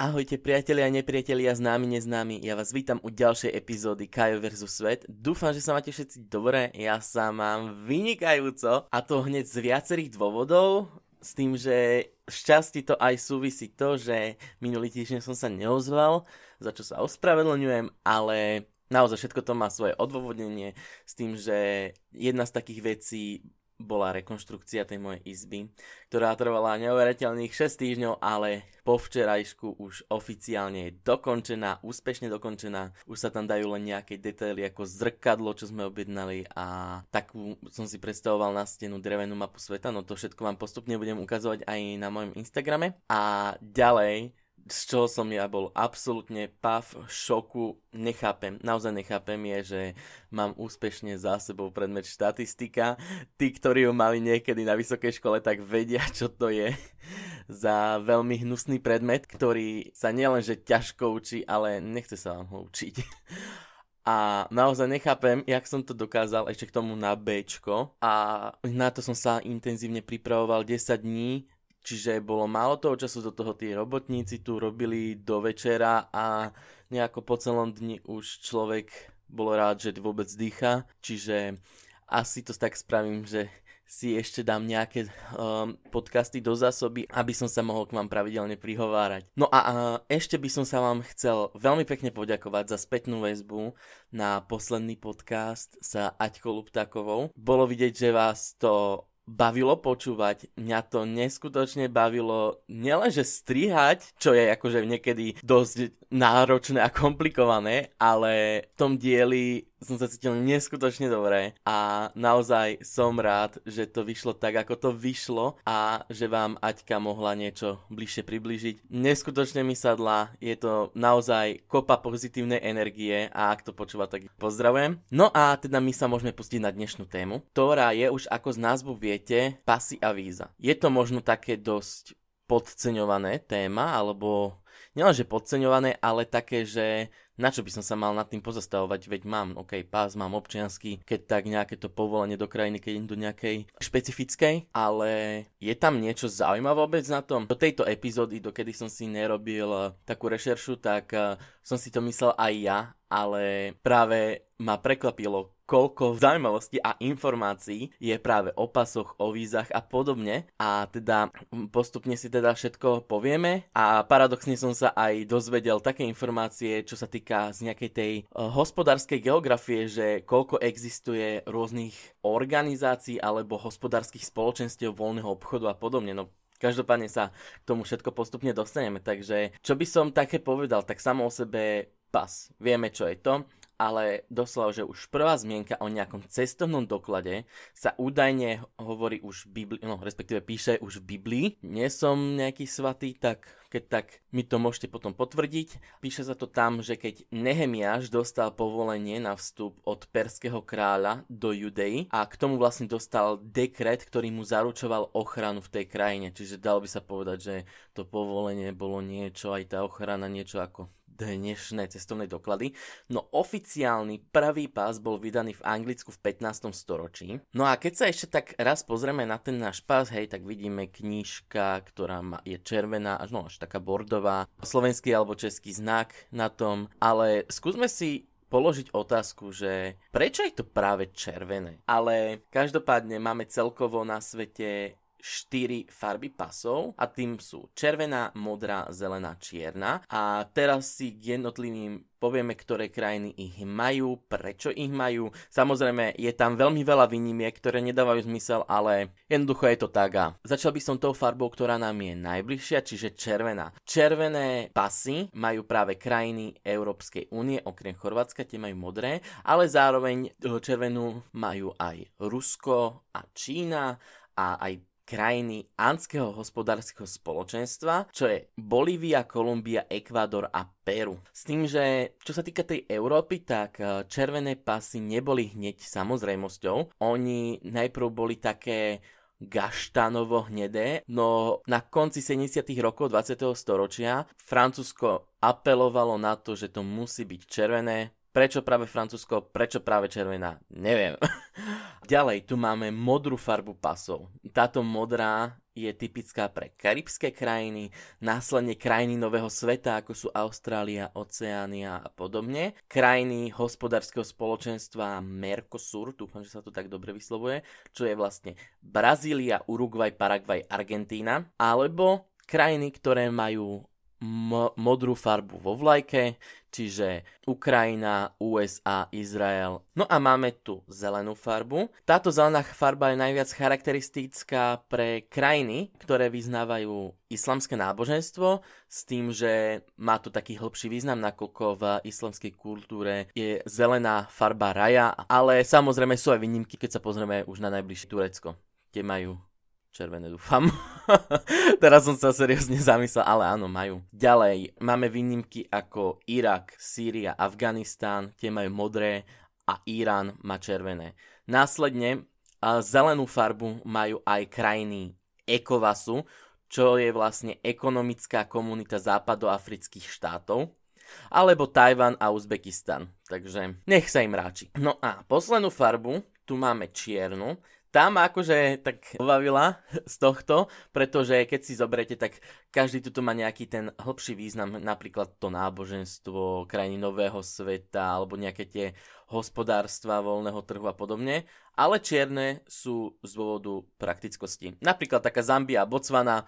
Ahojte priatelia a nepriatelia, známi, neznámi, ja vás vítam u ďalšej epizódy Kajo vs. Svet. Dúfam, že sa máte všetci dobre, ja sa mám vynikajúco a to hneď z viacerých dôvodov, s tým, že šťastí to aj súvisí to, že minulý týždeň som sa neozval, za čo sa ospravedlňujem, ale naozaj všetko to má svoje odôvodnenie s tým, že jedna z takých vecí bola rekonštrukcia tej mojej izby, ktorá trvala neuveriteľných 6 týždňov, ale po včerajšku už oficiálne je dokončená, úspešne dokončená. Už sa tam dajú len nejaké detaily ako zrkadlo, čo sme objednali a takú som si predstavoval na stenu drevenú mapu sveta, no to všetko vám postupne budem ukazovať aj na mojom Instagrame. A ďalej z čoho som ja bol absolútne pav, šoku, nechápem, naozaj nechápem je, že mám úspešne za sebou predmet štatistika. Tí, ktorí ho mali niekedy na vysokej škole, tak vedia, čo to je za veľmi hnusný predmet, ktorý sa nielenže ťažko učí, ale nechce sa vám ho učiť. A naozaj nechápem, jak som to dokázal ešte k tomu na B. A na to som sa intenzívne pripravoval 10 dní Čiže bolo málo toho času, do toho tí robotníci tu robili do večera a nejako po celom dni už človek bol rád, že vôbec dýcha. Čiže asi to tak spravím, že si ešte dám nejaké um, podcasty do zásoby, aby som sa mohol k vám pravidelne prihovárať. No a, a ešte by som sa vám chcel veľmi pekne poďakovať za spätnú väzbu na posledný podcast sa Aťkou Luptakovou. Bolo vidieť, že vás to bavilo počúvať. Mňa to neskutočne bavilo nielenže strihať, čo je akože niekedy dosť náročné a komplikované, ale v tom dieli som sa cítil neskutočne dobre a naozaj som rád, že to vyšlo tak, ako to vyšlo a že vám Aťka mohla niečo bližšie približiť. Neskutočne mi sadla, je to naozaj kopa pozitívnej energie a ak to počúva, tak pozdravujem. No a teda my sa môžeme pustiť na dnešnú tému, ktorá je už ako z názvu viete, pasy a víza. Je to možno také dosť podceňované téma, alebo nielenže podceňované, ale také, že na čo by som sa mal nad tým pozastavovať, veď mám, ok, pás, mám občiansky, keď tak nejaké to povolenie do krajiny, keď idem do nejakej špecifickej, ale je tam niečo zaujímavé vôbec na tom? Do tejto epizódy, dokedy som si nerobil uh, takú rešeršu, tak uh, som si to myslel aj ja, ale práve ma prekvapilo, koľko zaujímavostí a informácií je práve o pasoch, o vízach a podobne. A teda postupne si teda všetko povieme a paradoxne som sa aj dozvedel také informácie, čo sa týka z nejakej tej uh, hospodárskej geografie, že koľko existuje rôznych organizácií alebo hospodárskych spoločenstiev voľného obchodu a podobne. No Každopádne sa k tomu všetko postupne dostaneme, takže čo by som také povedal, tak samo o sebe pas. Vieme, čo je to ale doslova, že už prvá zmienka o nejakom cestovnom doklade sa údajne hovorí už v Biblii, no respektíve píše už v Biblii. Nie som nejaký svatý, tak keď tak mi to môžete potom potvrdiť. Píše sa to tam, že keď Nehemiáš dostal povolenie na vstup od perského kráľa do Judei a k tomu vlastne dostal dekret, ktorý mu zaručoval ochranu v tej krajine. Čiže dalo by sa povedať, že to povolenie bolo niečo, aj tá ochrana niečo ako dnešné cestovné doklady. No oficiálny prvý pás bol vydaný v Anglicku v 15. storočí. No a keď sa ešte tak raz pozrieme na ten náš pás, hej, tak vidíme knižka, ktorá je červená, až no až taká bordová, slovenský alebo český znak na tom, ale skúsme si položiť otázku, že prečo je to práve červené? Ale každopádne máme celkovo na svete 4 farby pasov a tým sú červená, modrá, zelená, čierna. A teraz si k jednotlivým povieme, ktoré krajiny ich majú, prečo ich majú. Samozrejme, je tam veľmi veľa výnimiek, ktoré nedávajú zmysel, ale jednoducho je to tak. A začal by som tou farbou, ktorá nám je najbližšia, čiže červená. Červené pasy majú práve krajiny Európskej únie, okrem Chorvátska, tie majú modré, ale zároveň červenú majú aj Rusko a Čína a aj krajiny Andského hospodárskeho spoločenstva, čo je Bolívia, Kolumbia, Ekvádor a Peru. S tým, že čo sa týka tej Európy, tak eh, červené pasy neboli hneď samozrejmosťou. Oni najprv boli také gaštanovo hnedé, no na konci 70. rokov 20. storočia Francúzsko apelovalo na to, že to musí byť červené, Prečo práve Francúzsko, prečo práve červená, neviem. Ďalej, tu máme modrú farbu pasov. Táto modrá je typická pre karibské krajiny, následne krajiny Nového sveta, ako sú Austrália, Oceánia a podobne. Krajiny hospodárskeho spoločenstva Mercosur, dúfam, že sa to tak dobre vyslovuje, čo je vlastne Brazília, Uruguay, Paraguay, Argentína, alebo krajiny, ktoré majú m- modrú farbu vo vlajke, čiže Ukrajina, USA, Izrael. No a máme tu zelenú farbu. Táto zelená farba je najviac charakteristická pre krajiny, ktoré vyznávajú islamské náboženstvo, s tým, že má to taký hĺbší význam, nakoľko v islamskej kultúre je zelená farba raja, ale samozrejme sú aj výnimky, keď sa pozrieme už na najbližšie Turecko, kde majú Červené dúfam. Teraz som sa seriózne zamyslel, ale áno, majú. Ďalej, máme výnimky ako Irak, Sýria, Afganistán, tie majú modré a Irán má červené. Následne zelenú farbu majú aj krajiny ECOWASu, čo je vlastne ekonomická komunita západoafrických štátov, alebo Tajvan a Uzbekistan. Takže nech sa im ráči. No a poslednú farbu, tu máme čiernu, tá ma akože tak pobavila z tohto, pretože keď si zoberete, tak každý tu má nejaký ten hlbší význam, napríklad to náboženstvo, krajiny nového sveta, alebo nejaké tie hospodárstva, voľného trhu a podobne, ale čierne sú z dôvodu praktickosti. Napríklad taká Zambia, Botswana,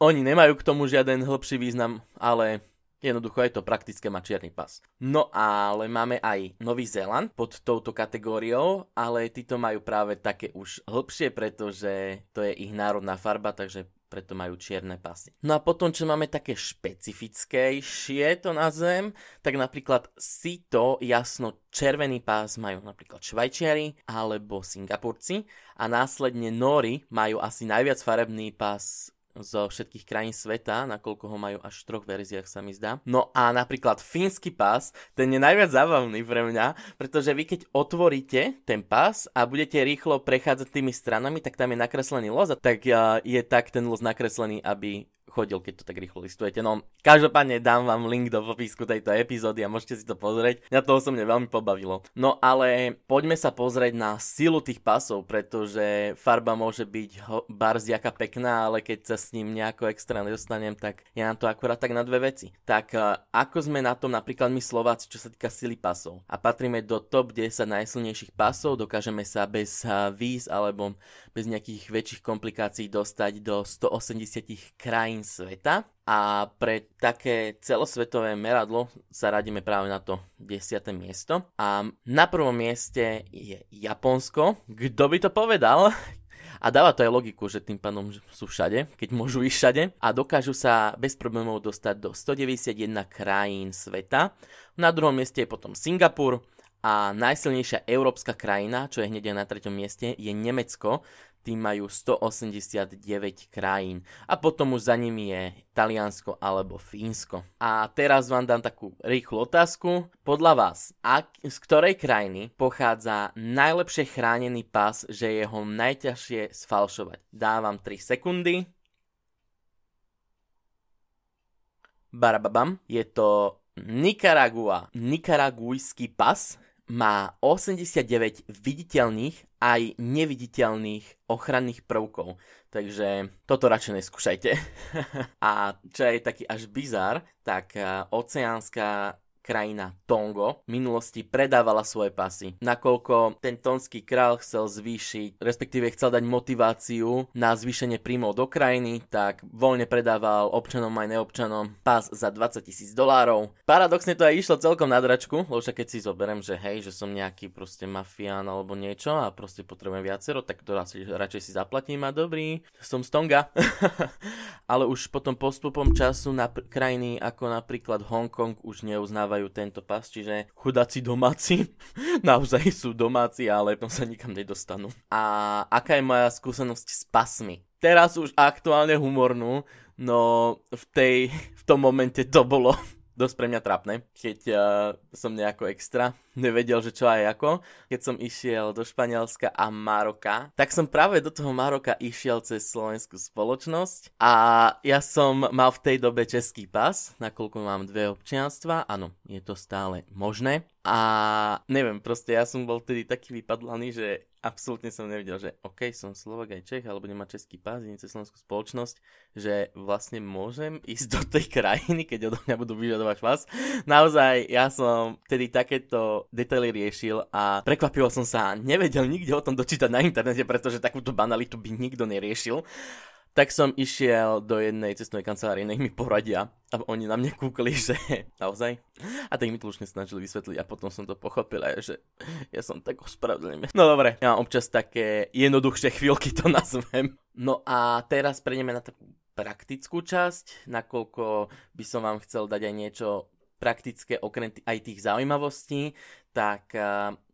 oni nemajú k tomu žiaden hlbší význam, ale Jednoducho je to praktické, má čierny pas. No ale máme aj Nový Zéland pod touto kategóriou, ale títo majú práve také už hlbšie, pretože to je ich národná farba, takže preto majú čierne pasy. No a potom, čo máme také špecifickejšie to nazvem, tak napríklad si to jasno červený pás majú napríklad Švajčiari alebo Singapurci a následne Nori majú asi najviac farebný pás zo všetkých krajín sveta, nakoľko ho majú až v troch verziách sa mi zdá. No a napríklad fínsky pás, ten je najviac zábavný pre mňa, pretože vy keď otvoríte ten pás a budete rýchlo prechádzať tými stranami, tak tam je nakreslený los a tak je tak ten los nakreslený, aby chodil, keď to tak rýchlo listujete. No, každopádne dám vám link do popisku tejto epizódy a môžete si to pozrieť. Mňa to osobne veľmi pobavilo. No ale poďme sa pozrieť na silu tých pasov, pretože farba môže byť ho- barzdiaka pekná, ale keď sa s ním nejako extra nedostanem, tak je na to akurát tak na dve veci. Tak ako sme na tom napríklad my Slováci, čo sa týka sily pasov a patríme do top 10 najsilnejších pasov, dokážeme sa bez víz alebo bez nejakých väčších komplikácií dostať do 180 krajín sveta a pre také celosvetové meradlo sa radíme práve na to 10. miesto. A na prvom mieste je Japonsko. Kto by to povedal? A dáva to aj logiku, že tým pádom sú všade, keď môžu ísť všade a dokážu sa bez problémov dostať do 191 krajín sveta. Na druhom mieste je potom Singapur, a najsilnejšia európska krajina, čo je hneď na treťom mieste, je Nemecko. Tým majú 189 krajín. A potom už za nimi je Taliansko alebo Fínsko. A teraz vám dám takú rýchlu otázku. Podľa vás, ak, z ktorej krajiny pochádza najlepšie chránený pás, že je ho najťažšie sfalšovať? Dávam 3 sekundy. Barababam. Je to Nicaragua. Nikaragujský pas má 89 viditeľných aj neviditeľných ochranných prvkov. Takže toto radšej neskúšajte. a čo je taký až bizar, tak eh, oceánska krajina Tongo v minulosti predávala svoje pasy. Nakoľko ten tonský král chcel zvýšiť, respektíve chcel dať motiváciu na zvýšenie príjmov do krajiny, tak voľne predával občanom aj neobčanom pas za 20 tisíc dolárov. Paradoxne to aj išlo celkom na dračku, lebo keď si zoberiem, že hej, že som nejaký proste mafián alebo niečo a proste potrebujem viacero, tak to radšej, radšej si zaplatím a dobrý, som z Tonga. Ale už potom postupom času na krajiny ako napríklad Hongkong už neuznáva vydávajú tento pas, čiže chudáci domáci, naozaj sú domáci, ale potom sa nikam nedostanú. A aká je moja skúsenosť s pasmi? Teraz už aktuálne humornú, no v, tej, v tom momente to bolo dosť pre mňa trápne, keď uh, som nejako extra nevedel, že čo aj ako. Keď som išiel do Španielska a Maroka, tak som práve do toho Maroka išiel cez slovenskú spoločnosť a ja som mal v tej dobe český pas, nakoľko mám dve občianstva, áno, je to stále možné. A neviem, proste ja som bol tedy taký vypadlaný, že absolútne som nevedel, že OK, som Slovak aj Čech, alebo nemá český pás, cez slovenskú spoločnosť, že vlastne môžem ísť do tej krajiny, keď odo mňa budú vyžadovať pás. Naozaj, ja som tedy takéto detaily riešil a prekvapil som sa, nevedel nikde o tom dočítať na internete, pretože takúto banalitu by nikto neriešil. Tak som išiel do jednej cestnej kancelárie, nech mi poradia. A oni na mňa kúkli, že naozaj. A tak mi to už snažili vysvetliť a potom som to pochopil aj, že ja som tak ospravedlný. No dobre, ja mám občas také jednoduchšie chvíľky to nazvem. No a teraz prejdeme na takú praktickú časť, nakoľko by som vám chcel dať aj niečo praktické, okrem t- aj tých zaujímavostí, tak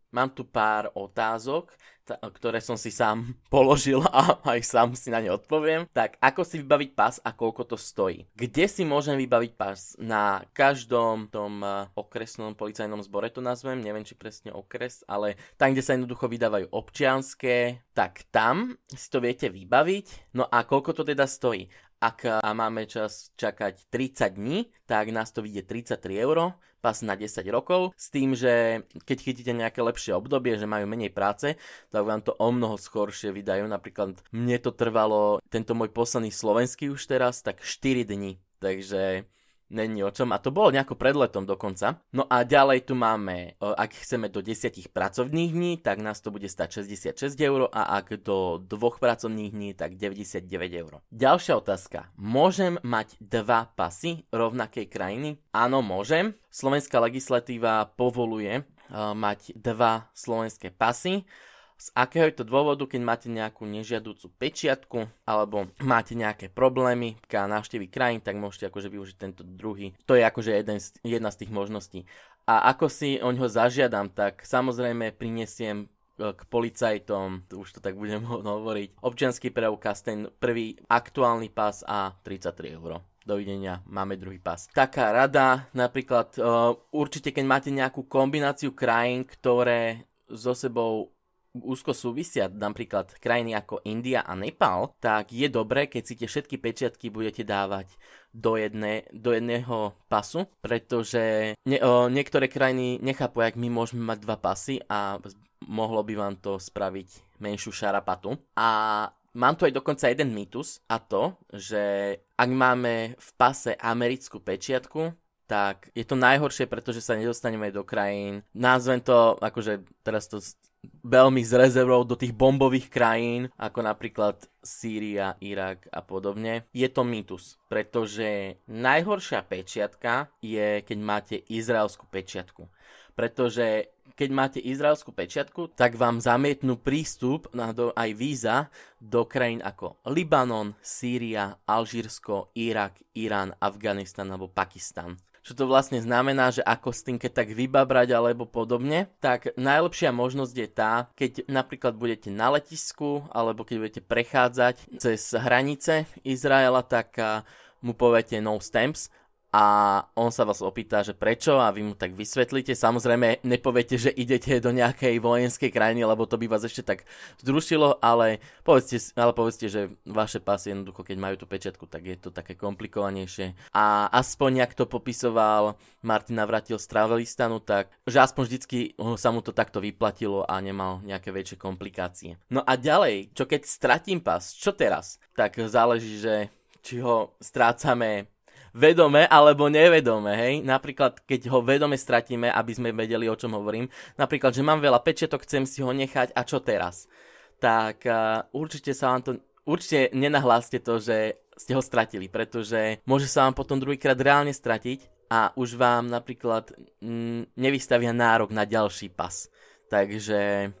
mám tu pár otázok, t- ktoré som si sám položil a aj sám si na ne odpoviem. Tak ako si vybaviť pás a koľko to stojí? Kde si môžem vybaviť pás? Na každom tom uh, okresnom policajnom zbore to nazvem, neviem či presne okres, ale tam, kde sa jednoducho vydávajú občianské, tak tam si to viete vybaviť. No a koľko to teda stojí? Ak máme čas čakať 30 dní, tak nás to vyjde 33 eur, pas na 10 rokov, s tým, že keď chytíte nejaké lepšie obdobie, že majú menej práce, tak vám to o mnoho skoršie vydajú. Napríklad mne to trvalo, tento môj posledný slovenský už teraz, tak 4 dní. Takže není o čom. A to bolo nejako pred letom dokonca. No a ďalej tu máme, ak chceme do 10 pracovných dní, tak nás to bude stať 66 eur a ak do dvoch pracovných dní, tak 99 eur. Ďalšia otázka. Môžem mať dva pasy rovnakej krajiny? Áno, môžem. Slovenská legislatíva povoluje mať dva slovenské pasy z akého je to dôvodu, keď máte nejakú nežiadúcu pečiatku alebo máte nejaké problémy a návštevy krajín, tak môžete akože využiť tento druhý. To je akože jeden z, jedna z tých možností. A ako si o ňo zažiadam, tak samozrejme prinesiem e, k policajtom, už to tak budem hovoriť, občianský preukaz, ten prvý aktuálny pás a 33 eur dovidenia, máme druhý pas. Taká rada, napríklad uh, určite keď máte nejakú kombináciu krajín, ktoré so sebou úzko súvisia napríklad krajiny ako India a Nepal, tak je dobré, keď si tie všetky pečiatky budete dávať do, jedné, do jedného pasu, pretože ne, o, niektoré krajiny nechápu, jak my môžeme mať dva pasy a mohlo by vám to spraviť menšiu šarapatu. A mám tu aj dokonca jeden mýtus a to, že ak máme v pase americkú pečiatku, tak je to najhoršie, pretože sa nedostaneme do krajín. Názvem to, akože teraz to veľmi s rezervou do tých bombových krajín, ako napríklad Sýria, Irak a podobne. Je to mýtus, pretože najhoršia pečiatka je, keď máte izraelskú pečiatku. Pretože keď máte izraelskú pečiatku, tak vám zamietnú prístup na do, aj víza do krajín ako Libanon, Sýria, Alžírsko, Irak, Irán, Afganistan alebo Pakistan čo to vlastne znamená, že ako s tým keď tak vybabrať alebo podobne, tak najlepšia možnosť je tá, keď napríklad budete na letisku alebo keď budete prechádzať cez hranice Izraela, tak mu poviete no stamps a on sa vás opýta, že prečo a vy mu tak vysvetlíte. Samozrejme, nepoviete, že idete do nejakej vojenskej krajiny, lebo to by vás ešte tak zdrušilo, ale povedzte, ale povedzte že vaše pasy jednoducho, keď majú tú pečiatku, tak je to také komplikovanejšie. A aspoň, ak to popisoval Martin Navratil z Travelistanu, tak že aspoň vždycky sa mu to takto vyplatilo a nemal nejaké väčšie komplikácie. No a ďalej, čo keď stratím pas, čo teraz? Tak záleží, že či ho strácame vedome alebo nevedome, hej. Napríklad, keď ho vedome stratíme, aby sme vedeli, o čom hovorím. Napríklad, že mám veľa pečetok, chcem si ho nechať a čo teraz? Tak uh, určite sa vám to, určite nenahláste to, že ste ho stratili, pretože môže sa vám potom druhýkrát reálne stratiť a už vám napríklad mm, nevystavia nárok na ďalší pas. Takže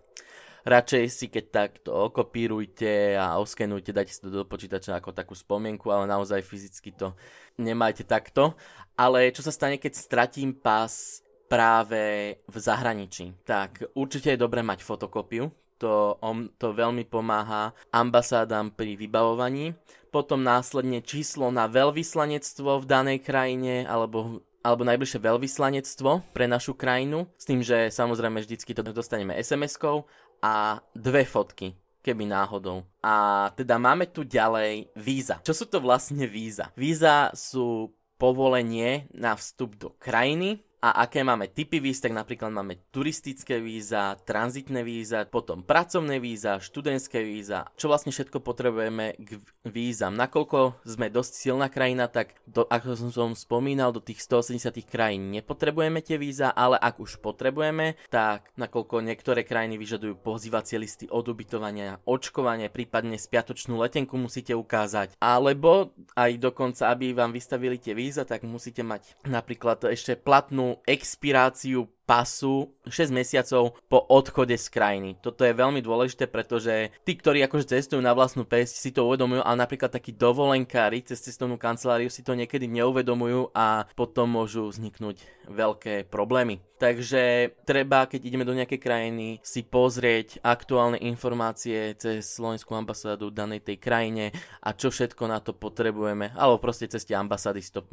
radšej si keď tak to okopírujte a oskenujte, dajte si to do počítača ako takú spomienku, ale naozaj fyzicky to nemajte takto. Ale čo sa stane, keď stratím pas práve v zahraničí? Tak určite je dobré mať fotokopiu, to, on, to veľmi pomáha ambasádám pri vybavovaní. Potom následne číslo na veľvyslanectvo v danej krajine alebo alebo najbližšie veľvyslanectvo pre našu krajinu, s tým, že samozrejme vždycky to dostaneme SMS-kou a dve fotky keby náhodou. A teda máme tu ďalej víza. Čo sú to vlastne víza? Víza sú povolenie na vstup do krajiny, a aké máme typy víz, tak napríklad máme turistické víza, tranzitné víza, potom pracovné víza, študentské víza, čo vlastne všetko potrebujeme k vízam. Nakoľko sme dosť silná krajina, tak do, ako som spomínal, do tých 180 krajín nepotrebujeme tie víza, ale ak už potrebujeme, tak nakoľko niektoré krajiny vyžadujú pozývacie listy od ubytovania, očkovanie, prípadne spiatočnú letenku musíte ukázať, alebo aj dokonca, aby vám vystavili tie víza, tak musíte mať napríklad ešte platnú expiráciu pasu 6 mesiacov po odchode z krajiny. Toto je veľmi dôležité, pretože tí, ktorí akože cestujú na vlastnú pesť, si to uvedomujú, ale napríklad takí dovolenkári cez cestovnú kanceláriu si to niekedy neuvedomujú a potom môžu vzniknúť veľké problémy. Takže treba, keď ideme do nejakej krajiny, si pozrieť aktuálne informácie cez slovenskú ambasádu danej tej krajine a čo všetko na to potrebujeme, alebo proste cez tie ambasády si to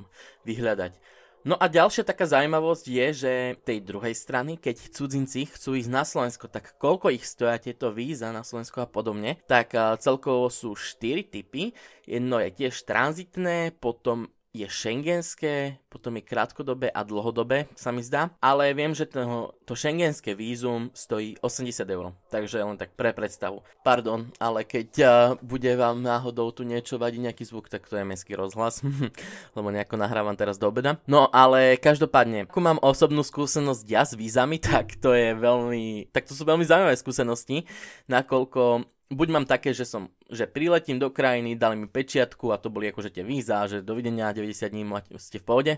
vyhľadať. No a ďalšia taká zaujímavosť je, že tej druhej strany, keď cudzinci chcú ísť na Slovensko, tak koľko ich stoja tieto víza na Slovensko a podobne, tak celkovo sú 4 typy. Jedno je tiež tranzitné, potom je šengenské, potom je krátkodobé a dlhodobé, sa mi zdá. Ale viem, že to, to šengenské vízum stojí 80 eur. Takže len tak pre predstavu. Pardon, ale keď uh, bude vám náhodou tu niečo vadiť nejaký zvuk, tak to je mestský rozhlas. Lebo nejako nahrávam teraz do obeda. No ale každopádne, ako mám osobnú skúsenosť ja s vízami, tak to je veľmi... Tak to sú veľmi zaujímavé skúsenosti, nakoľko buď mám také, že som, že priletím do krajiny, dali mi pečiatku a to boli akože tie víza, že dovidenia 90 dní ste v pohode,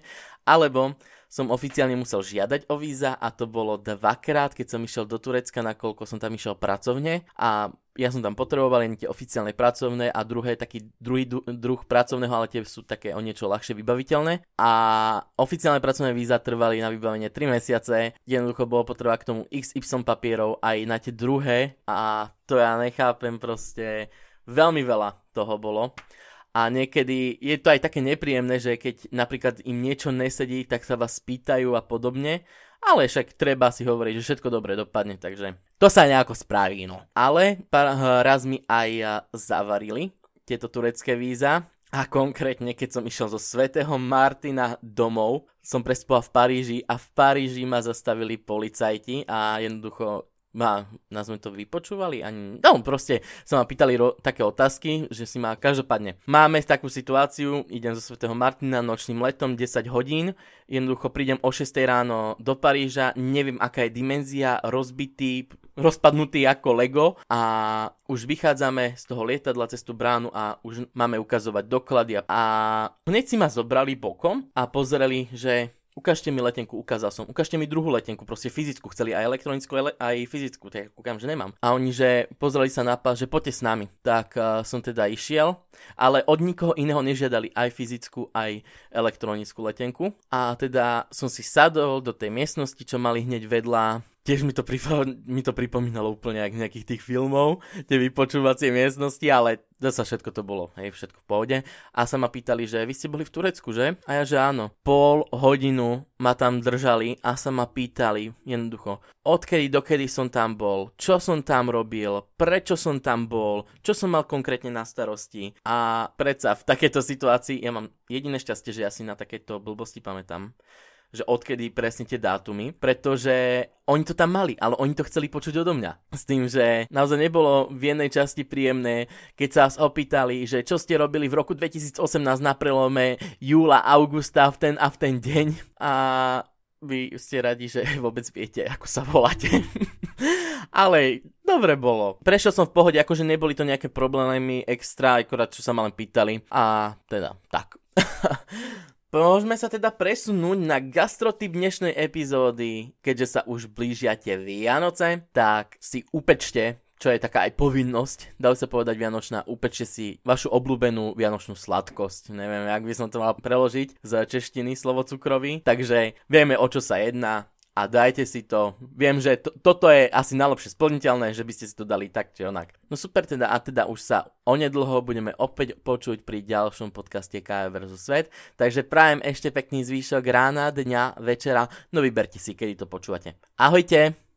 alebo som oficiálne musel žiadať o víza a to bolo dvakrát, keď som išiel do Turecka, nakoľko som tam išiel pracovne a ja som tam potreboval len tie oficiálne pracovné a druhé taký druhý druh pracovného, ale tie sú také o niečo ľahšie vybaviteľné. A oficiálne pracovné víza trvali na vybavenie 3 mesiace, jednoducho bolo potreba k tomu XY papierov aj na tie druhé a to ja nechápem proste, veľmi veľa toho bolo. A niekedy je to aj také nepríjemné, že keď napríklad im niečo nesedí, tak sa vás pýtajú a podobne. Ale však treba si hovoriť, že všetko dobre dopadne, takže to sa nejako spraví, no. Ale raz mi aj zavarili tieto turecké víza a konkrétne, keď som išiel zo svätého Martina domov, som prespal v Paríži a v Paríži ma zastavili policajti a jednoducho ma, nás sme to vypočúvali, ani, no proste sa ma pýtali ro- také otázky, že si ma, každopádne, máme takú situáciu, idem zo svätého Martina nočným letom, 10 hodín, jednoducho prídem o 6 ráno do Paríža, neviem aká je dimenzia, rozbitý, rozpadnutý ako Lego a už vychádzame z toho lietadla cez tú bránu a už máme ukazovať doklady a, a hneď si ma zobrali bokom a pozreli, že ukážte mi letenku, ukázal som, ukážte mi druhú letenku, proste fyzickú, chceli aj elektronickú, aj fyzickú, tak kúkam, že nemám. A oni, že pozreli sa na pás, že poďte s nami. Tak uh, som teda išiel, ale od nikoho iného nežiadali aj fyzickú, aj elektronickú letenku. A teda som si sadol do tej miestnosti, čo mali hneď vedľa tiež mi to, pripo- mi to pripomínalo úplne jak nejakých tých filmov, tie vypočúvacie miestnosti, ale zase všetko to bolo, hej, všetko v pohode. A sa ma pýtali, že vy ste boli v Turecku, že? A ja, že áno. Pol hodinu ma tam držali a sa ma pýtali, jednoducho, odkedy dokedy som tam bol, čo som tam robil, prečo som tam bol, čo som mal konkrétne na starosti. A predsa v takéto situácii, ja mám jediné šťastie, že ja si na takéto blbosti pamätám že odkedy presne tie dátumy, pretože oni to tam mali, ale oni to chceli počuť odo mňa. S tým, že naozaj nebolo v jednej časti príjemné, keď sa vás opýtali, že čo ste robili v roku 2018 na prelome júla, augusta v ten a v ten deň a vy ste radi, že vôbec viete, ako sa voláte. Ale dobre bolo. Prešiel som v pohode, akože neboli to nejaké problémy extra, akorát čo sa ma len pýtali. A teda, tak. Môžeme sa teda presunúť na gastrotyp dnešnej epizódy. Keďže sa už blížia tie Vianoce, tak si upečte čo je taká aj povinnosť, dá sa povedať vianočná, upečte si vašu obľúbenú vianočnú sladkosť. Neviem, jak by som to mal preložiť z češtiny slovo cukrový. Takže vieme, o čo sa jedná a dajte si to. Viem, že to, toto je asi najlepšie splniteľné, že by ste si to dali tak či onak. No super teda a teda už sa onedlho budeme opäť počuť pri ďalšom podcaste KF vs. Svet. Takže prajem ešte pekný zvýšok rána, dňa, večera, no vyberte si, kedy to počúvate. Ahojte!